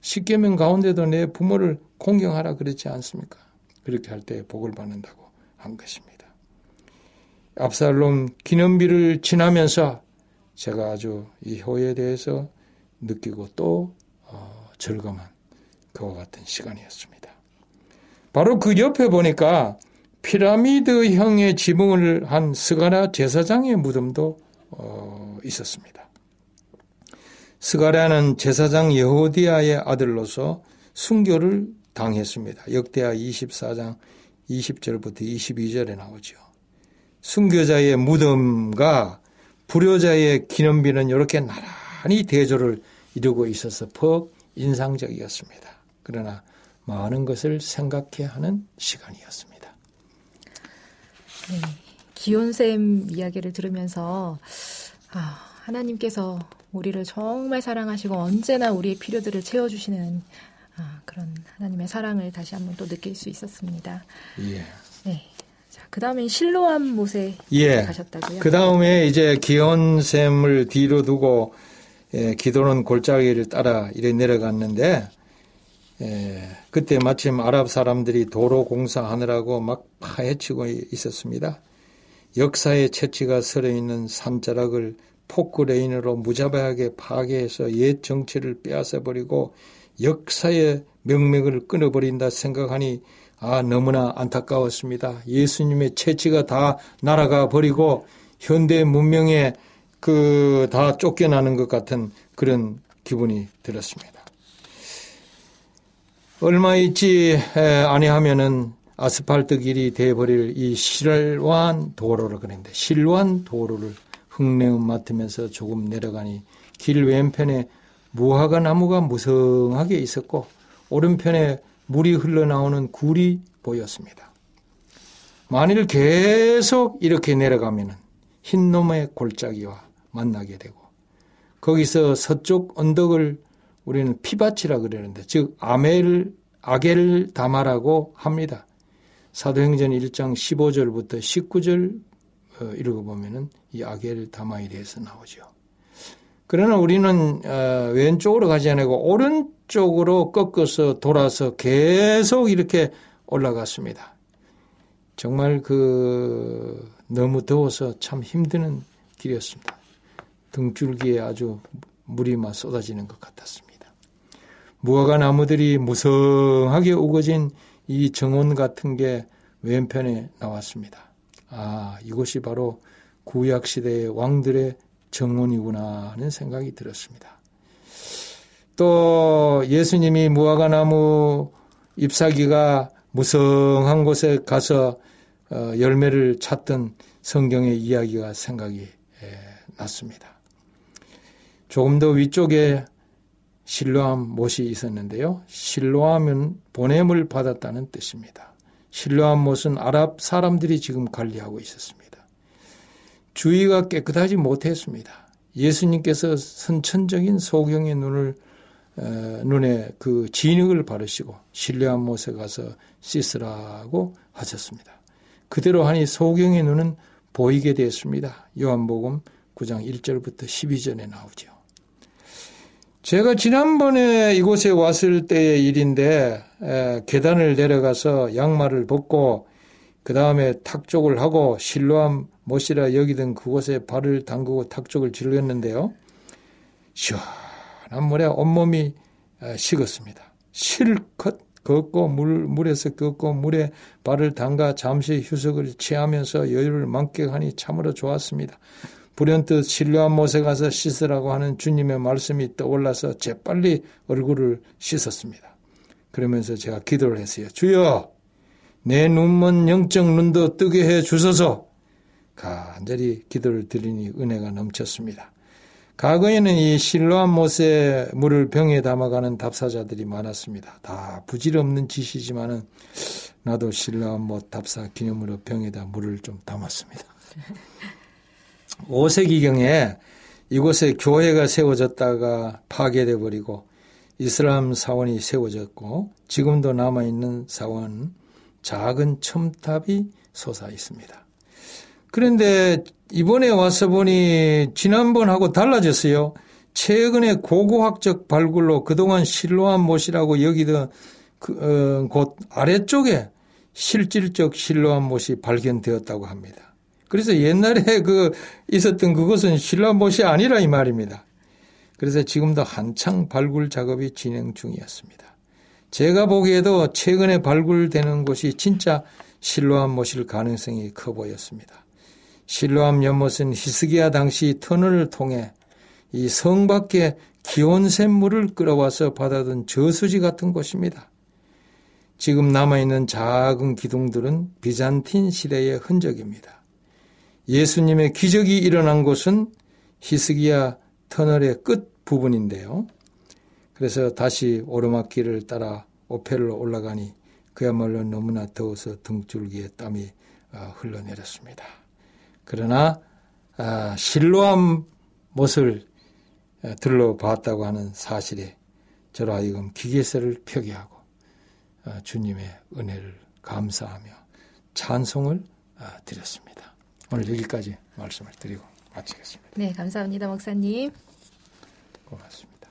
십계명 가운데도 내 부모를 공경하라 그렇지 않습니까? 그렇게 할 때 복을 받는다고 한 것입니다. 압살롬 기념비를 지나면서 제가 아주 이 효에 대해서 느끼고 또 어, 절감한 그와 같은 시간이었습니다. 바로 그 옆에 보니까 피라미드형의 지붕을 한 스가라 제사장의 무덤도 어, 있었습니다. 스가랴는 제사장 여호디아의 아들로서 순교를 당했습니다. 역대하 24장 20절부터 22절에 나오죠. 순교자의 무덤과 불효자의 기념비는 이렇게 나란히 대조를 이루고 있어서 퍽 인상적이었습니다. 그러나 많은 것을 생각해 하는 시간이었습니다. 네, 기온쌤 이야기를 들으면서 아, 하나님께서 우리를 정말 사랑하시고 언제나 우리의 필요들을 채워주시는 아, 그런 하나님의 사랑을 다시 한번 또 느낄 수 있었습니다. 예. 네. 자, 그 다음에 실로암 못에 예. 가셨다고요? 그 다음에 이제 기온샘을 뒤로 두고 예, 기도는 골짜기를 따라 이래 내려갔는데 예, 그때 마침 아랍 사람들이 도로 공사하느라고 막 파헤치고 있었습니다. 역사의 채취가 서려 있는 산자락을 포크레인으로 무자비하게 파괴해서 옛 정치를 빼앗아 버리고 역사의 명맥을 끊어버린다 생각하니 아 너무나 안타까웠습니다. 예수님의 채취가 다 날아가 버리고 현대 문명에 그 다 쫓겨나는 것 같은 그런 기분이 들었습니다. 얼마 있지 아니하면은 아스팔트 길이 돼버릴 이 실완 도로를 그랬는데 실완 도로를 흙내음 맡으면서 조금 내려가니 길 왼편에 무화과 나무가 무성하게 있었고 오른편에 물이 흘러나오는 굴이 보였습니다. 만일 계속 이렇게 내려가면 흰놈의 골짜기와 만나게 되고 거기서 서쪽 언덕을 우리는 피밭이라 그러는데 즉 아멜 아겔 다마라고 합니다. 사도행전 1장 15절부터 19절 어, 읽어보면은 이 아겔 다마에 대해서 나오죠. 그러나 우리는 어, 왼쪽으로 가지 않고 오른쪽으로 꺾어서 돌아서 계속 이렇게 올라갔습니다. 정말 그 너무 더워서 참 힘드는 길이었습니다. 등줄기에 아주 물이 막 쏟아지는 것 같았습니다. 무화과 나무들이 무성하게 우거진 이 정원 같은 게 왼편에 나왔습니다. 아, 이곳이 바로 구약 시대의 왕들의 정원이구나 하는 생각이 들었습니다. 또 예수님이 무화과 나무 잎사귀가 무성한 곳에 가서 어, 열매를 찾던 성경의 이야기가 생각이 났습니다. 조금 더 위쪽에 실로암 못이 있었는데요. 실로암은 보냄을 받았다는 뜻입니다. 실로암 못은 아랍 사람들이 지금 관리하고 있었습니다. 주의가 깨끗하지 못했습니다. 예수님께서 선천적인 소경의 눈을 어, 눈에 그 진흙을 바르시고 신뢰한 못에 가서 씻으라고 하셨습니다. 그대로 하니 소경의 눈은 보이게 되었습니다. 요한복음 9장 1절부터 12절에 나오죠. 제가 지난번에 이곳에 왔을 때의 일인데 에, 계단을 내려가서 양말을 벗고 그 다음에 탁족을 하고 실로암 못이라 여기던 그곳에 발을 담그고 탁족을 질렀는데요. 시원한 물에 온몸이 어, 식었습니다. 실컷 걷고 물, 물에서 걷고 물에 발을 담가 잠시 휴식을 취하면서 여유를 만끽하니 참으로 좋았습니다. 불현듯 신뢰한 못에 가서 씻으라고 하는 주님의 말씀이 떠올라서 재빨리 얼굴을 씻었습니다. 그러면서 제가 기도를 했어요. 주여, 내 눈먼 영적 눈도 뜨게 해 주소서. 간절히 기도를 드리니 은혜가 넘쳤습니다. 과거에는 이 실로암 못에 물을 병에 담아가는 답사자들이 많았습니다. 다 부질없는 짓이지만은 나도 실로암 못 답사 기념으로 병에다 물을 좀 담았습니다. 5세기경에 이곳에 교회가 세워졌다가 파괴돼 버리고 이슬람 사원이 세워졌고 지금도 남아 있는 사원 작은 첨탑이 솟아 있습니다. 그런데 이번에 와서 보니 지난번하고 달라졌어요. 최근에 고고학적 발굴로 그동안 실로한 못이라고 여기던 그, 어, 곳 아래쪽에 실질적 실로한 못이 발견되었다고 합니다. 그래서 옛날에 그 있었던 그것은 실로한 못이 아니라 이 말입니다. 그래서 지금도 한창 발굴 작업이 진행 중이었습니다. 제가 보기에도 최근에 발굴되는 곳이 진짜 실로암 못일 가능성이 커 보였습니다. 실로암 연못은 히스기야 당시 터널을 통해 이 성 밖에 기온샘 물을 끌어와서 받아둔 저수지 같은 곳입니다. 지금 남아있는 작은 기둥들은 비잔틴 시대의 흔적입니다. 예수님의 기적이 일어난 곳은 히스기야 터널의 끝 부분인데요. 그래서 다시 오르막길을 따라 오페를 올라가니 그야말로 너무나 더워서 등줄기에 땀이 어, 흘러내렸습니다. 그러나 아, 실로암 못을 어, 들러봤다고 하는 사실에 저로 하여금 기계세를 펴게 하고 어, 주님의 은혜를 감사하며 찬송을 드렸습니다. 오늘 여기까지 말씀을 드리고 마치겠습니다. 네, 감사합니다, 목사님. 고맙습니다.